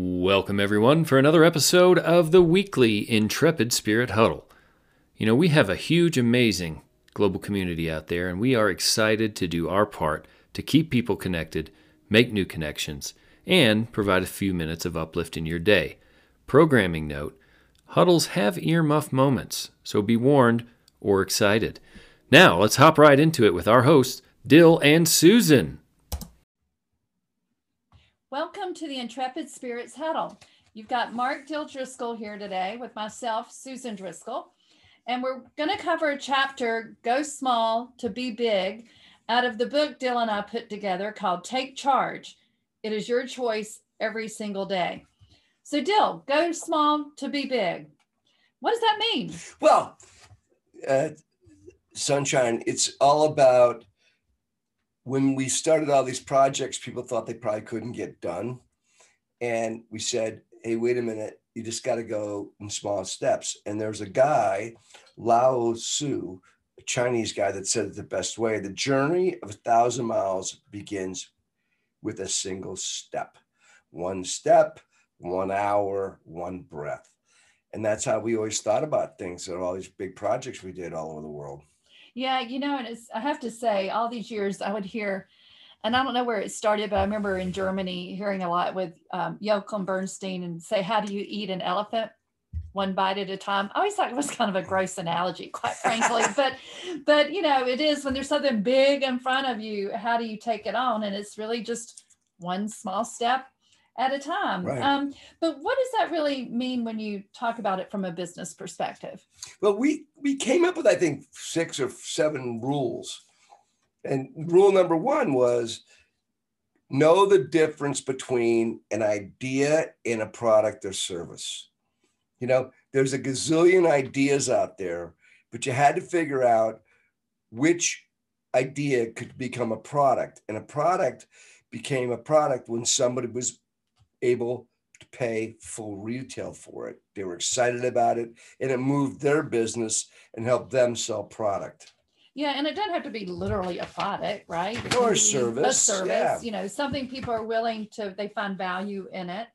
Welcome, everyone, for another episode of the weekly Intrepid Spirit Huddle. You know, we have a huge, amazing global community out there, and we are excited to do our part to keep people connected, make new connections, and provide a few minutes of uplift in your day. Programming note huddles have earmuff moments, so be warned or excited. Now, let's hop right into it with our hosts, Dill and Susan. Welcome to the Intrepid Spirits Huddle. You've got Mark Dill Driscoll here today with myself, Susan Driscoll, and we're going to cover a chapter, Go Small to Be Big, out of the book Dill and I put together called Take Charge. It is your choice every single day. So, Dill, go small to be big. What does that mean? Well, uh, sunshine, it's all about when we started all these projects, people thought they probably couldn't get done. And we said, hey, wait a minute, you just got to go in small steps. And there's a guy, Lao Tzu, a Chinese guy, that said it the best way the journey of a thousand miles begins with a single step. One step, one hour, one breath. And that's how we always thought about things and all these big projects we did all over the world. Yeah, you know, and it's, I have to say, all these years I would hear, and I don't know where it started, but I remember in Germany hearing a lot with um, Joachim Bernstein and say, How do you eat an elephant? One bite at a time. I always thought it was kind of a gross analogy, quite frankly. but, but you know, it is when there's something big in front of you. How do you take it on? And it's really just one small step at a time. Right. Um, but what does that really mean when you talk about it from a business perspective? Well, we we came up with I think six or seven rules, and rule number one was know the difference between an idea and a product or service. You know, there's a gazillion ideas out there, but you had to figure out which idea could become a product, and a product became a product when somebody was able to pay full retail for it. They were excited about it and it moved their business and helped them sell product. Yeah, and it doesn't have to be literally a product, right? It Or a service, A service, yeah. you know, something people are willing to, they find value in it.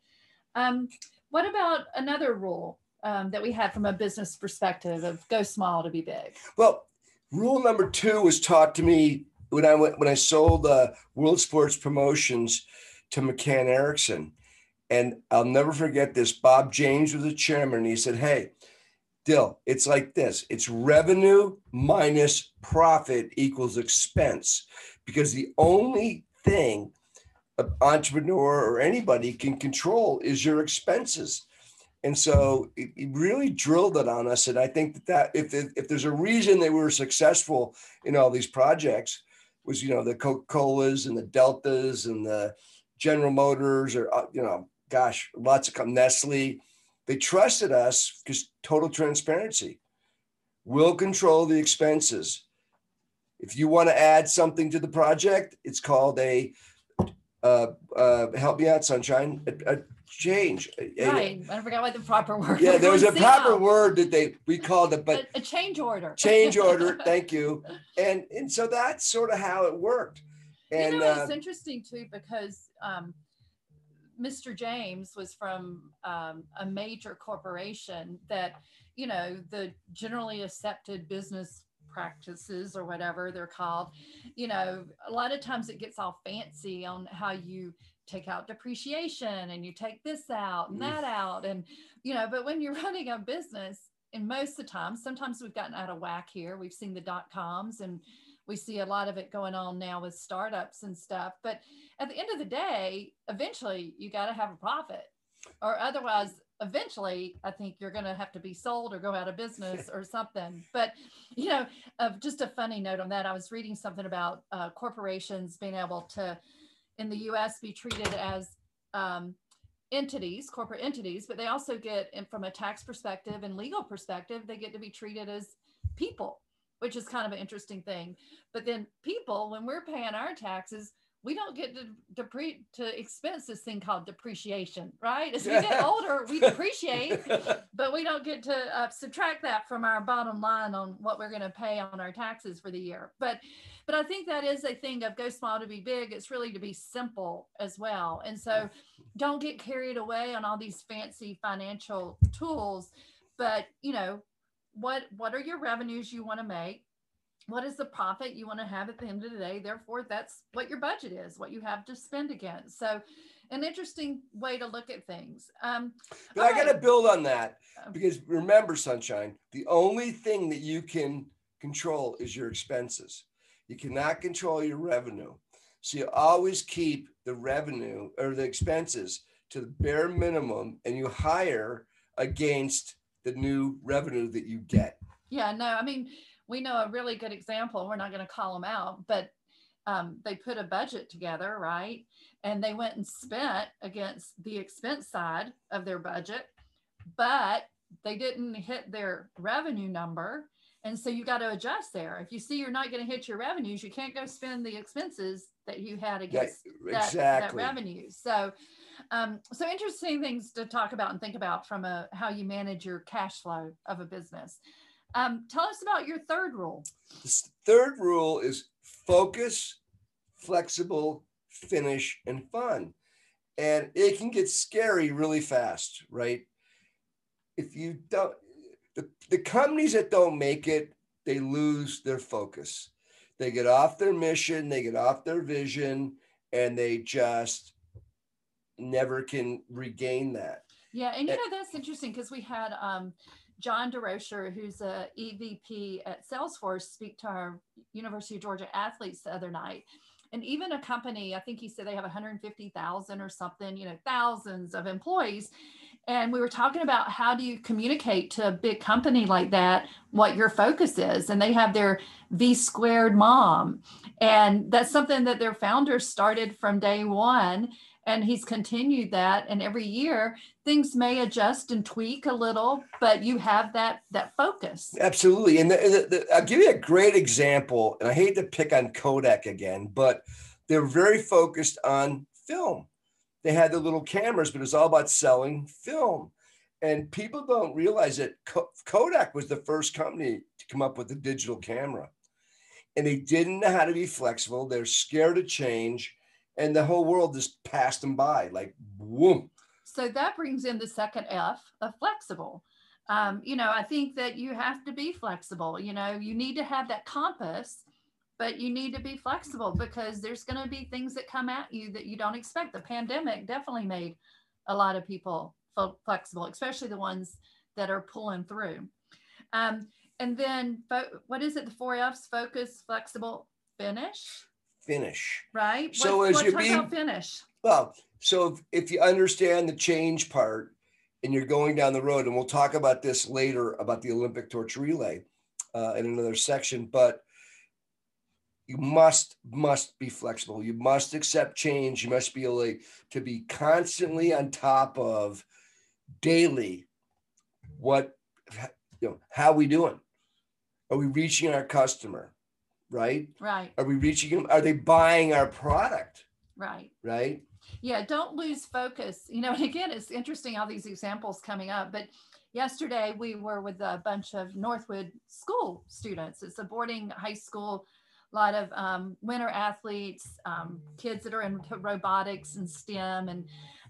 Um, what about another rule um, that we had from a business perspective of go small to be big? Well, rule number two was taught to me when I went when I sold uh, World Sports Promotions to McCann Erickson. And I'll never forget this. Bob James was the chairman, and he said, Hey, Dill, it's like this it's revenue minus profit equals expense. Because the only thing an entrepreneur or anybody can control is your expenses. And so it, it really drilled it on us. And I think that, that if, if there's a reason they were successful in all these projects was, you know, the Coca-Colas and the Deltas and the General Motors or, uh, you know, gosh, lots of Nestle. They trusted us because total transparency. We'll control the expenses. If you want to add something to the project, it's called a uh, uh, help me out, sunshine. A, a change. A- a- Right, I forgot what the proper word. yeah, there was a proper word that they we called it, but A, a change order. change order. Thank you. And and so that's sort of how it worked. And you know, uh, it's interesting too because um, Mr. James was from um, a major corporation that, you know, the generally accepted business practices or whatever they're called, you know, a lot of times it gets all fancy on how you take out depreciation and you take this out and that out. And, you know, but when you're running a business, and most of the time, sometimes we've gotten out of whack here. We've seen the dot coms and we see a lot of it going on now with startups and stuff. But at the end of the day, eventually you got to have a profit, or otherwise, eventually, I think you're going to have to be sold or go out of business or something. But you know, uh, just a funny note on that. I was reading something about uh, corporations being able to, in the U.S., be treated as um, entities, corporate entities, but they also get, and from a tax perspective and legal perspective, they get to be treated as people which is kind of an interesting thing. But then people, when we're paying our taxes, we don't get to depre- to expense this thing called depreciation, right? As we get older, we depreciate, but we don't get to uh, subtract that from our bottom line on what we're going to pay on our taxes for the year. But but I think that is a thing of go small to be big. It's really to be simple as well. And so don't get carried away on all these fancy financial tools, but you know, what what are your revenues you want to make? what is the profit you want to have at the end of the day? Therefore that's what your budget is what you have to spend against. So an interesting way to look at things. Um, but i right. got to build on that um, because remember sunshine the only thing that you can control is your expenses. You cannot control your revenue. So you always keep the revenue or the expenses to the bare minimum and you hire against the new revenue that you get yeah no i mean we know a really good example. We're not going to call them out, but um, they put a budget together, right? And they went and spent against the expense side of their budget, but they didn't hit their revenue number. And so you got to adjust there. If you see you're not going to hit your revenues, you can't go spend the expenses that you had against that, exactly. that, revenue. So, um, so interesting things to talk about and think about from a how you manage your cash flow of a business. Um, tell us about your third rule. The third rule is focus, flexible, finish, and fun. And it can get scary really fast, right? If you don't, the, the companies that don't make it, they lose their focus. They get off their mission, they get off their vision, and they just never can regain that. Yeah, and you know that's interesting because we had um, John Durocher, who's a EVP at Salesforce, speak to our University of Georgia athletes the other night. And even a company, I think he said they have 150,000 or something, you know, thousands of employees. And we were talking about how do you communicate to a big company like that what your focus is. And they have their V squared mom. And that's something that their founders started from day one and he's continued that and every year things may adjust and tweak a little but you have that that focus. Absolutely and the, the, the, i'll give you a great example and i hate to pick on kodak again but they're very focused on film. They had the little cameras but it's all about selling film. And people don't realize that kodak was the first company to come up with the digital camera. And they didn't know how to be flexible. They're scared of change and the whole world just passed them by like boom. So that brings in the second F of flexible. Um, you know, I think that you have to be flexible. You know, you need to have that compass, but you need to be flexible because there's going to be things that come at you that you don't expect. The pandemic definitely made a lot of people flexible, especially the ones that are pulling through. Um, and then, what is it? The four F's: focus, flexible, finish finish. Right. So as you being finish. Well, so if, if you understand the change part and you're going down the road, and we'll talk about this later about the Olympic torch relay uh, in another section, but you must must be flexible. You must accept change. You must be able to be constantly on top of daily what you know how we doing are we reaching our customer right? Right. Are we reaching them? Are they buying our product? Right. Right. Yeah, don't lose focus. You know, and again, it's interesting all these examples coming up. But yesterday we were with a bunch of Northwood school students. It's a boarding high school, a lot of um, winter athletes, um, kids that are into robotics and STEM. And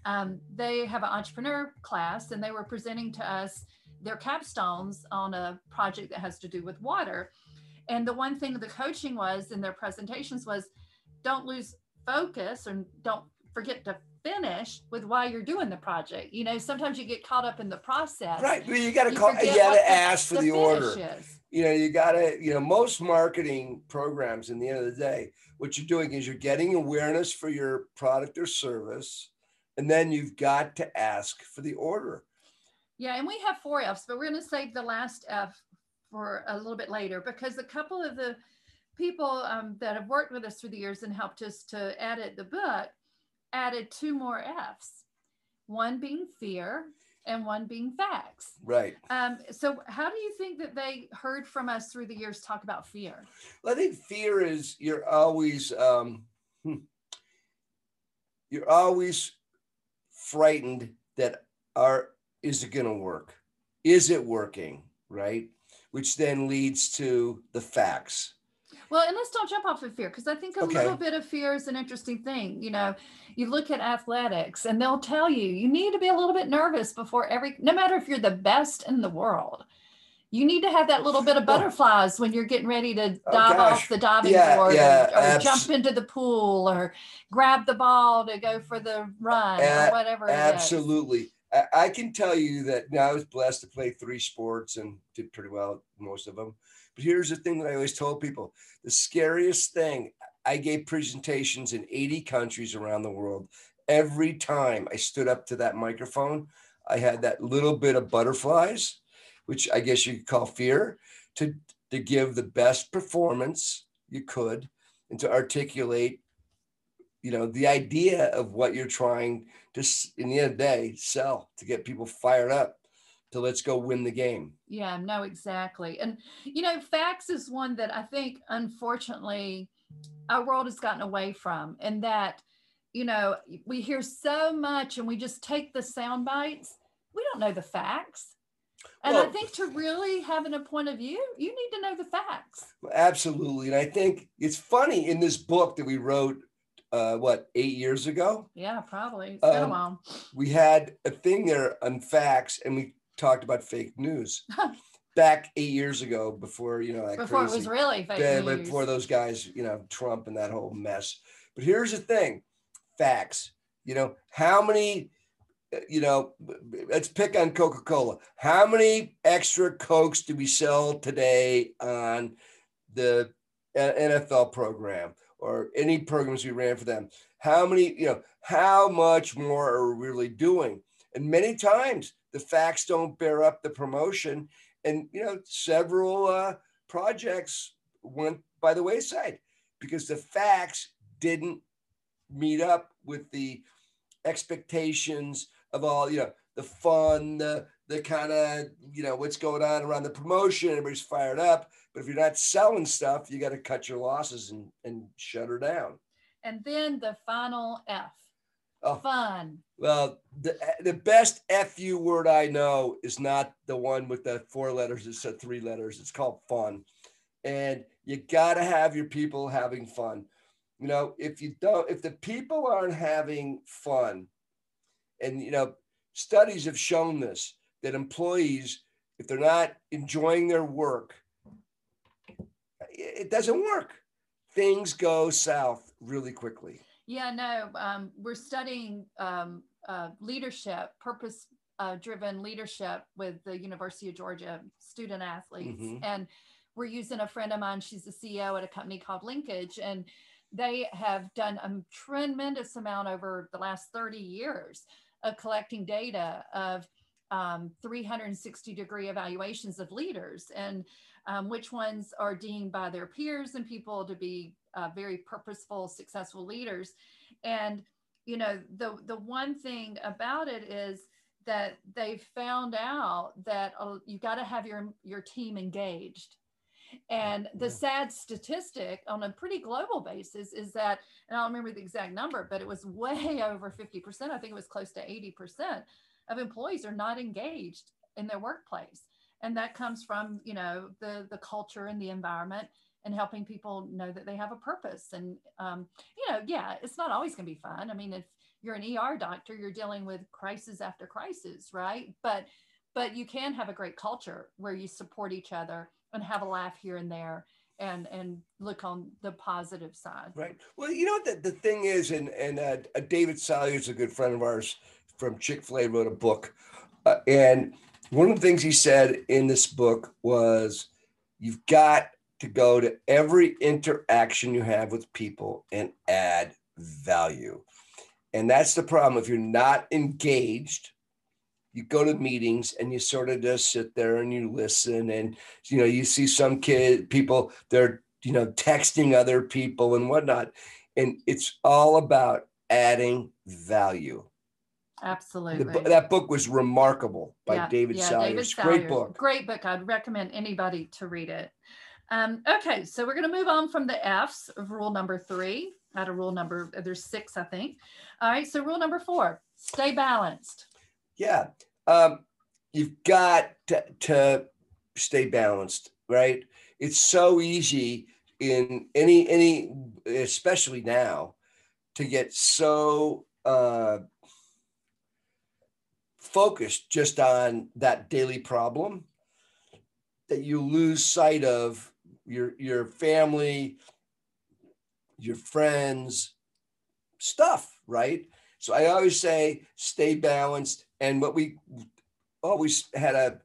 um, they have an entrepreneur class, and they were presenting to us their capstones on a project that has to do with water. And the one thing the coaching was in their presentations was don't lose focus and don't forget to finish with why you're doing the project. You know, sometimes you get caught up in the process. Right. But you got to call, you got to ask for the, the order. Is. You know, you got to, you know, most marketing programs in the end of the day, what you're doing is you're getting awareness for your product or service, and then you've got to ask for the order. Yeah, and we have four F's, but we're going to save the last F for a little bit later because a couple of the people um, that have worked with us through the years and helped us to edit the book added two more F's, one being fear and one being facts. Right. Um, so, how do you think that they heard from us through the years talk about fear? Well, I think fear is you're always um, hmm, you're always frightened that are is it going to work? Is it working? Right? Which then leads to the facts. Well, and let's don't jump off of fear because I think a Okay. little bit of fear is an interesting thing. You know, you look at athletics and they'll tell you you need to be a little bit nervous before every, no matter if you're the best in the world, you need to have that little bit of Oh. butterflies when you're getting ready to Oh, dive gosh. off the diving Yeah, board yeah, or, or abs- jump into the pool or grab the ball to go for the run or whatever. Absolutely. I, can tell you that now I was blessed to play three sports and did pretty well most of them. But here's the thing that I always told people the scariest thing I gave presentations in 80 countries around the world. Every time I stood up to that microphone, I had that little bit of butterflies, which I guess you could call fear, to, to give the best performance you could and to articulate you know the idea of what you're trying to in the end of the day sell to get people fired up to let's go win the game Yeah, no, exactly. And, you know, facts is one that I think, unfortunately, our world has gotten away from, and that, you know, we hear so much and we just take the sound bites. We don't know the facts. And I think to really having a point of view, you need to know the facts. absolutely and i think it's funny in this book that we wrote uh what eight years ago Yeah, probably. It's been a Um, while. we had a thing there on facts and we talked about fake news back eight years ago before you know that Before it was really fake Yeah, news. before those guys, you know, Trump and that whole mess. But here's the thing facts. You know, how many, uh, you know, let's pick on Coca Cola. How many extra Cokes do we sell today on the NFL program or any programs we ran for them? How many, you know, how much more are we really doing? And many times the facts don't bear up the promotion. And, you know, several, uh, projects went by the wayside because the facts didn't meet up with the expectations of all you know the fun the the kind of you know what's going on around the promotion everybody's fired up but if you're not selling stuff you got to cut your losses and and shut her down and then the final F. Oh. Fun. well the the best fu word i know is not the one with the four letters it's the three letters it's called fun and you got to have your people having fun you know if you don't if the people aren't having fun and you know studies have shown this that employees if they're not enjoying their work it doesn't work things go south really quickly Yeah, no, um, we're studying um, uh, leadership, purpose uh, driven leadership with the University of Georgia student athletes. Mhm. And we're using a friend of mine, she's the CEO at a company called Linkage, and they have done a tremendous amount over the last 30 years of collecting data of um, 360 degree evaluations of leaders and um, which ones are deemed by their peers and people to be uh, very purposeful, successful leaders. And you know, the the one thing about it is that they found out that uh, you got to have your your team engaged. And the Yeah. sad statistic on a pretty global basis is that, and I don't remember the exact number, but it was way over 50%. I think it was close to 80% of employees are not engaged in their workplace. And that comes from, you know, the the culture and the environment and helping people know that they have a purpose. And um, you know, yeah, it's not always going to be fun. I mean, if you're an ER doctor, you're dealing with crisis after crisis, right? But but you can have a great culture where you support each other and have a laugh here and there and and look on the positive side. Right. Well, you know what the, the thing is, and and uh, uh, David Salyer is a good friend of ours from Chick Fil A. Wrote a book, uh, and one of the things he said in this book was, "You've got to go to every interaction you have with people and add value," and that's the problem. If you're not engaged, you go to meetings and you sort of just sit there and you listen, and you know you see some kid people they're you know, texting other people and whatnot. And it's all about adding value. Absolutely. The, that book was remarkable by Yeah, David yeah, Salyers. David Great book. Great book. I'd recommend anybody to read it. Um, okay, so we're going to move on from the F's of rule number three. out of rule number, there's six, I think. All right. So rule number four, stay balanced. Yeah. Um, you've got to, to stay balanced, right? It's so easy in any, any, especially now to get so, uh, focused just on that daily problem that you lose sight of your your family your friends stuff right so i always say stay balanced and what we always had a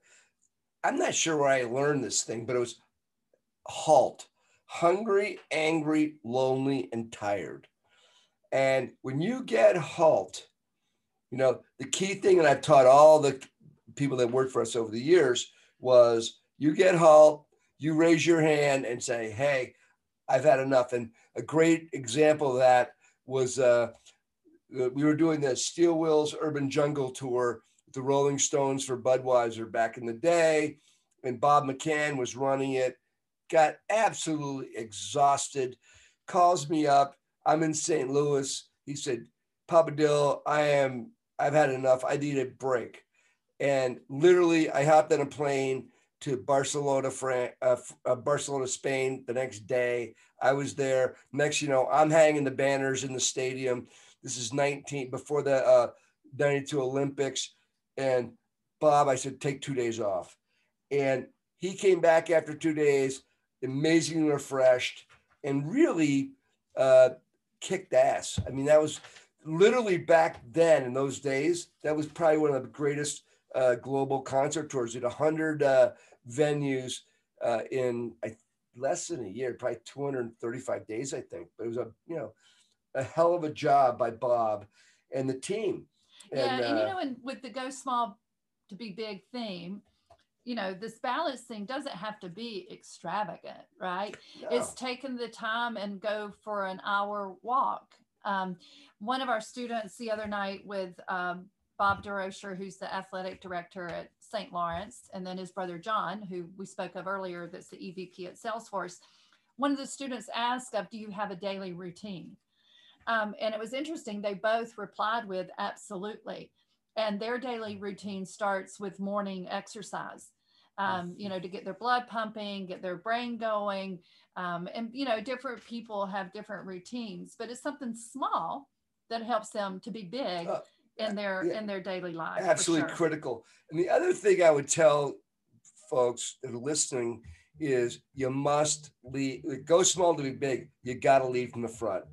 i'm not sure where i learned this thing but it was halt hungry angry lonely and tired and when you get halt you know, the key thing that I've taught all the people that worked for us over the years was you get halt, you raise your hand and say, Hey, I've had enough. And a great example of that was uh, we were doing the Steel Wheels Urban Jungle Tour with the Rolling Stones for Budweiser back in the day. And Bob McCann was running it, got absolutely exhausted, calls me up. I'm in St. Louis. He said, Papa Dill, I am I've had enough. I need a break. And literally, I hopped on a plane to Barcelona, France, uh, uh, Barcelona, Spain the next day. I was there. Next, you know, I'm hanging the banners in the stadium. This is 19 before the uh, 92 Olympics. And Bob, I said, take two days off. And he came back after two days, amazingly refreshed and really uh, kicked ass. I mean, that was literally back then in those days, that was probably one of the greatest uh, global concert tours. Did 100 uh, venues uh, in less than a year, probably 235 days, I think. But it was a you know a hell of a job by Bob and the team. And, yeah, and you uh, know, and with the go small to be big theme, you know, this balance thing doesn't have to be extravagant, right? No. It's taking the time and go for an hour walk. Um, one of our students the other night with um, Bob Durocher, who's the athletic director at St. Lawrence, and then his brother John, who we spoke of earlier, that's the EVP at Salesforce. One of the students asked of, do you have a daily routine? Um, and it was interesting. They both replied with absolutely. And their daily routine starts with morning exercise. Um, you know, to get their blood pumping, get their brain going. Um, and, you know, different people have different routines, but it's something small that helps them to be big uh, in their yeah, in their daily life. Absolutely sure. critical. And the other thing I would tell folks that are listening is you must leave go small to be big. You got to lead from the front.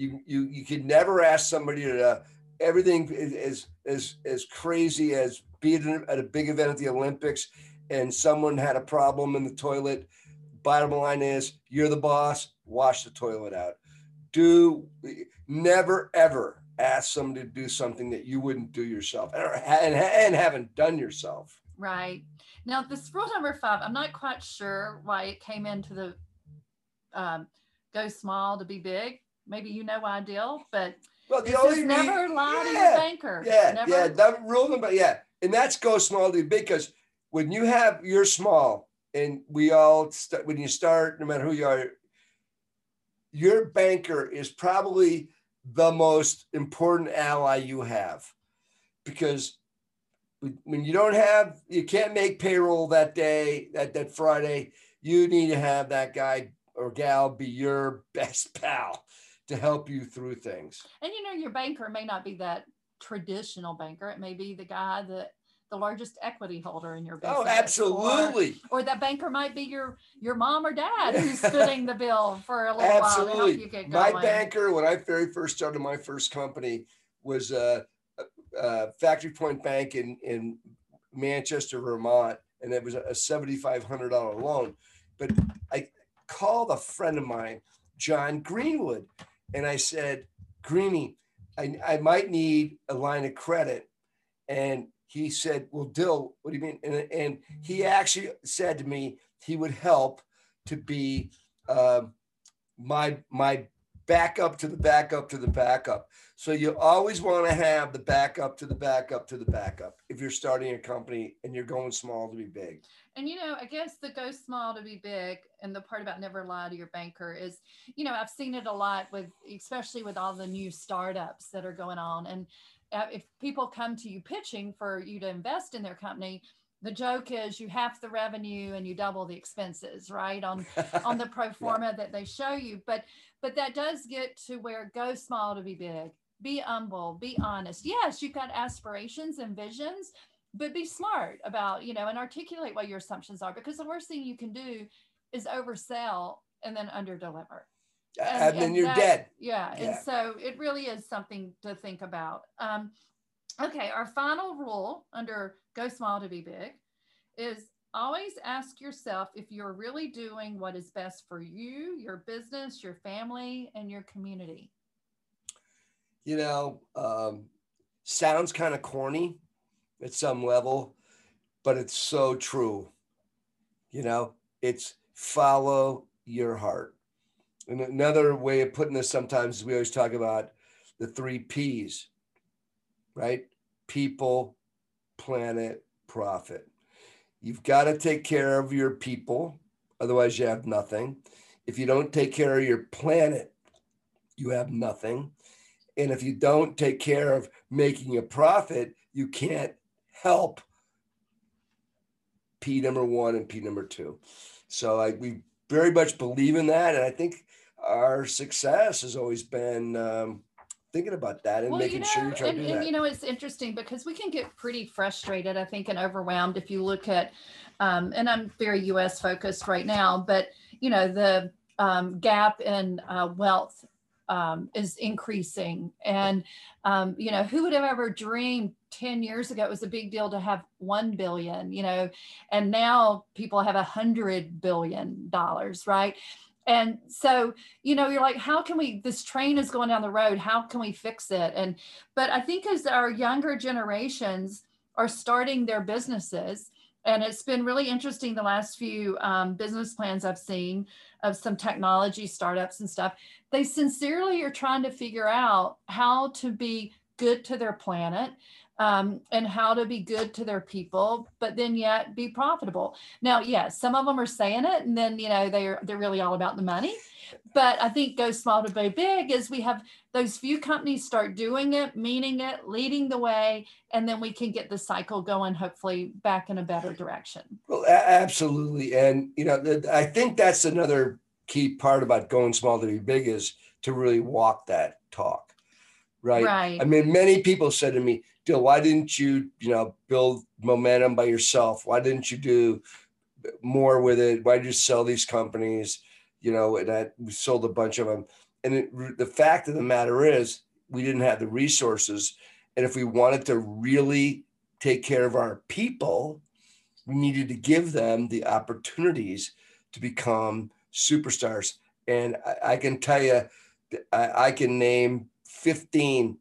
You you you can never ask somebody to uh, everything is as as crazy as being at a big event at the Olympics and someone had a problem in the toilet. Bottom line is you're the boss. Wash the toilet out do never ever ask somebody to do something that you wouldn't do yourself and, and haven't done yourself. Right. Now, this rule number five, I'm not quite sure why it came into the um, go small to be big. Maybe you know Dill, but well, the only never lie yeah, to your banker. Yeah, never. yeah, that rule number, yeah. And that's go small to big because when you have, you're small and we all, st- when you start, no matter who you are, your banker is probably the most important ally you have because when you don't have you can't make payroll that day that that friday you need to have that guy or gal be your best pal to help you through things and you know your banker may not be that traditional banker it may be the guy that the largest equity holder in your oh, business. Oh, absolutely. Or, or that banker might be your your mom or dad who's footing the bill for a little absolutely. while to help you get going. My banker, when I very first started my first company, was a, a Factory Point Bank in in Manchester, Vermont, and it was a seventy five hundred dollar loan. But I called a friend of mine, John Greenwood, and I said, Greeny, I, I might need a line of credit. And he said, Well, Dill, what do you mean? And, and he actually said to me he would help to be uh, my my backup to the backup to the backup. So you always want to have the backup to the backup to the backup if you're starting a company and you're going small to be big. And you know, I guess the go small to be big and the part about never lie to your banker is, you know, I've seen it a lot with especially with all the new startups that are going on and uh, if people come to you pitching for you to invest in their company, the joke is you half the revenue and you double the expenses right on on the pro forma yeah. that they show you but but that does get to where go small to be big be humble be honest yes you've got aspirations and visions but be smart about you know and articulate what your assumptions are because the worst thing you can do is oversell and then underdeliver and, and then and you're that, dead yeah. yeah. and so it really is something to think about um, okay our final rule under go small to be big is always ask yourself if you're really doing what is best for you your business your family and your community you know, um, sounds kind of corny at some level, but it's so true. You know, it's follow your heart. And another way of putting this sometimes is we always talk about the three P's, right? People, planet, profit. You've got to take care of your people, otherwise, you have nothing. If you don't take care of your planet, you have nothing. And if you don't take care of making a profit, you can't help P number one and P number two. So I, we very much believe in that. And I think our success has always been um, thinking about that and well, making you know, sure you try and, to do and, that. You know, it's interesting because we can get pretty frustrated, I think, and overwhelmed if you look at, um, and I'm very US focused right now, but, you know, the um, gap in uh, wealth um, is increasing. And, um, you know, who would have ever dreamed 10 years ago it was a big deal to have 1 billion, you know, and now people have a hundred billion dollars, right? And so, you know, you're like, how can we, this train is going down the road, how can we fix it? And, but I think as our younger generations are starting their businesses, and it's been really interesting the last few um, business plans I've seen of some technology startups and stuff. They sincerely are trying to figure out how to be good to their planet um, and how to be good to their people, but then yet be profitable. Now, yes, some of them are saying it, and then you know they're they're really all about the money. But I think go small to go big is we have those few companies start doing it, meaning it, leading the way, and then we can get the cycle going, hopefully back in a better direction. Well, absolutely, and you know I think that's another key part about going small to be big is to really walk that talk right? Right. I mean, many people said to me, Why didn't you, you know, build momentum by yourself? Why didn't you do more with it? Why did you sell these companies? You know, and I we sold a bunch of them. And it, the fact of the matter is, we didn't have the resources. And if we wanted to really take care of our people, we needed to give them the opportunities to become superstars. And I, I can tell you, I, I can name 15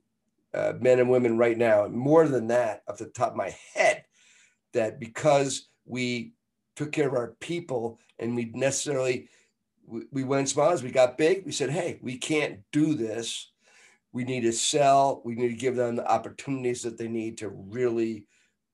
uh, men and women right now, And more than that, off the top of my head, that because we took care of our people and we necessarily we, we went small as we got big, we said, hey, we can't do this. We need to sell. We need to give them the opportunities that they need to really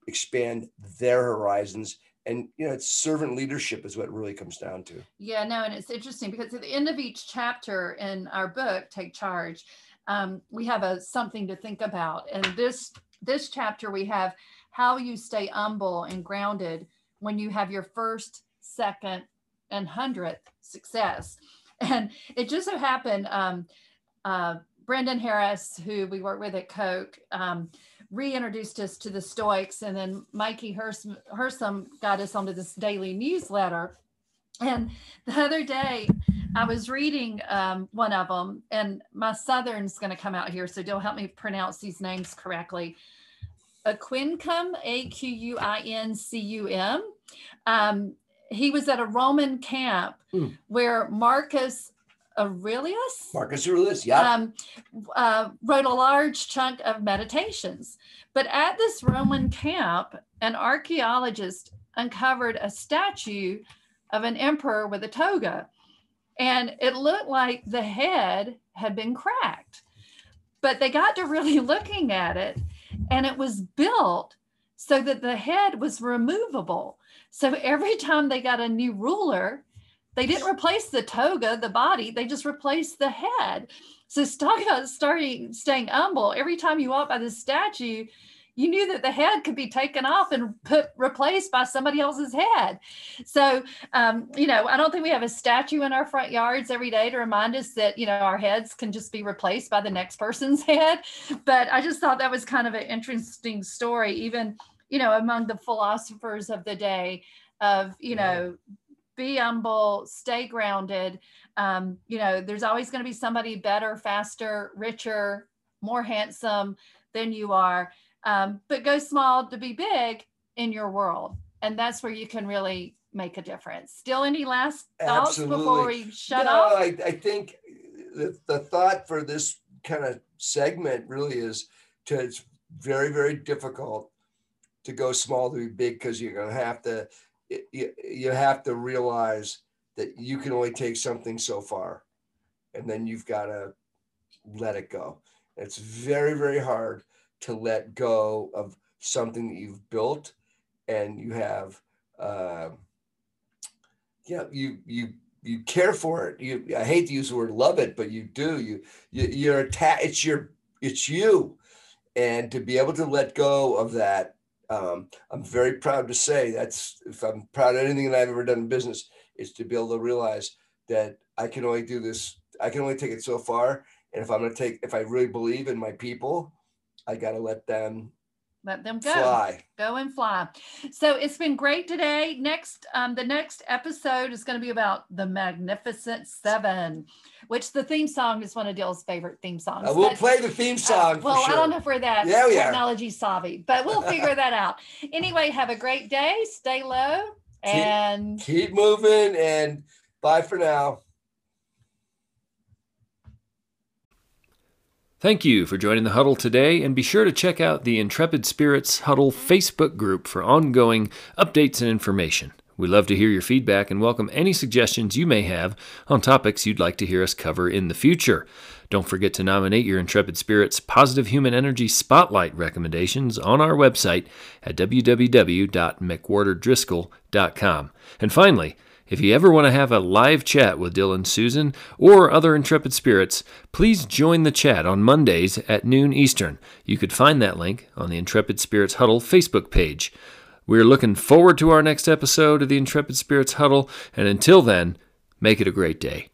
expand their horizons and you know it's servant leadership is what really comes down to yeah no and it's interesting because at the end of each chapter in our book take charge um, we have a something to think about. And this this chapter we have how you stay humble and grounded when you have your first, second, and hundredth success. And it just so happened, um, uh, Brendan Harris, who we work with at Coke, um, reintroduced us to the Stoics, and then Mikey Hersom got us onto this daily newsletter. And the other day, I was reading um, one of them, and my Southern's going to come out here, so don't help me pronounce these names correctly. Aquincum, A Q U I N C U M. Um, he was at a Roman camp mm. where Marcus Aurelius, Marcus Aurelius, yeah, um, uh, wrote a large chunk of meditations. But at this Roman camp, an archaeologist uncovered a statue of an emperor with a toga and it looked like the head had been cracked. But they got to really looking at it, and it was built so that the head was removable. So every time they got a new ruler, they didn't replace the toga, the body, they just replaced the head. So talk about starting staying humble. Every time you walk by the statue, you knew that the head could be taken off and put replaced by somebody else's head. So, um, you know, I don't think we have a statue in our front yards every day to remind us that, you know, our heads can just be replaced by the next person's head. But I just thought that was kind of an interesting story, even, you know, among the philosophers of the day of, you know, be humble, stay grounded. Um, you know, there's always going to be somebody better, faster, richer, more handsome than you are um, but go small to be big in your world. And that's where you can really make a difference. Still, any last thoughts Absolutely. before we shut no, off? I, I think the, the thought for this kind of segment really is to it's very, very difficult to go small to be big because you're going to have to, you, you have to realize that you can only take something so far and then you've got to let it go. It's very, very hard to let go of something that you've built and you have uh, yeah you you you care for it. You i hate to use the word love it but you do. You, you you're attached it's your it's you. And to be able to let go of that um, i'm very proud to say that's if i'm proud of anything that i've ever done in business is to be able to realize that i can only do this i can only take it so far. And if i'm going to take if i really believe in my people I got to let them let them go. fly. Go and fly. So it's been great today. Next um, the next episode is going to be about the magnificent seven which the theme song is one of dill's favorite theme songs. Uh, we'll but, play the theme uh, song uh, well sure. i don't know if we're that yeah, we technology are. savvy but we'll figure that out. Anyway have a great day. Stay low and keep, keep moving and bye for now Thank you for joining the huddle today, and be sure to check out the Intrepid Spirits Huddle Facebook group for ongoing updates and information. We love to hear your feedback and welcome any suggestions you may have on topics you'd like to hear us cover in the future. Don't forget to nominate your Intrepid Spirits Positive Human Energy Spotlight recommendations on our website at www.mcwhorterdriscoll.com. And finally, if you ever want to have a live chat with Dill and Susan or other intrepid spirits, please join the chat on Mondays at noon Eastern. You could find that link on the Intrepid Spirits Huddle Facebook page. We're looking forward to our next episode of the Intrepid Spirits Huddle, and until then, make it a great day.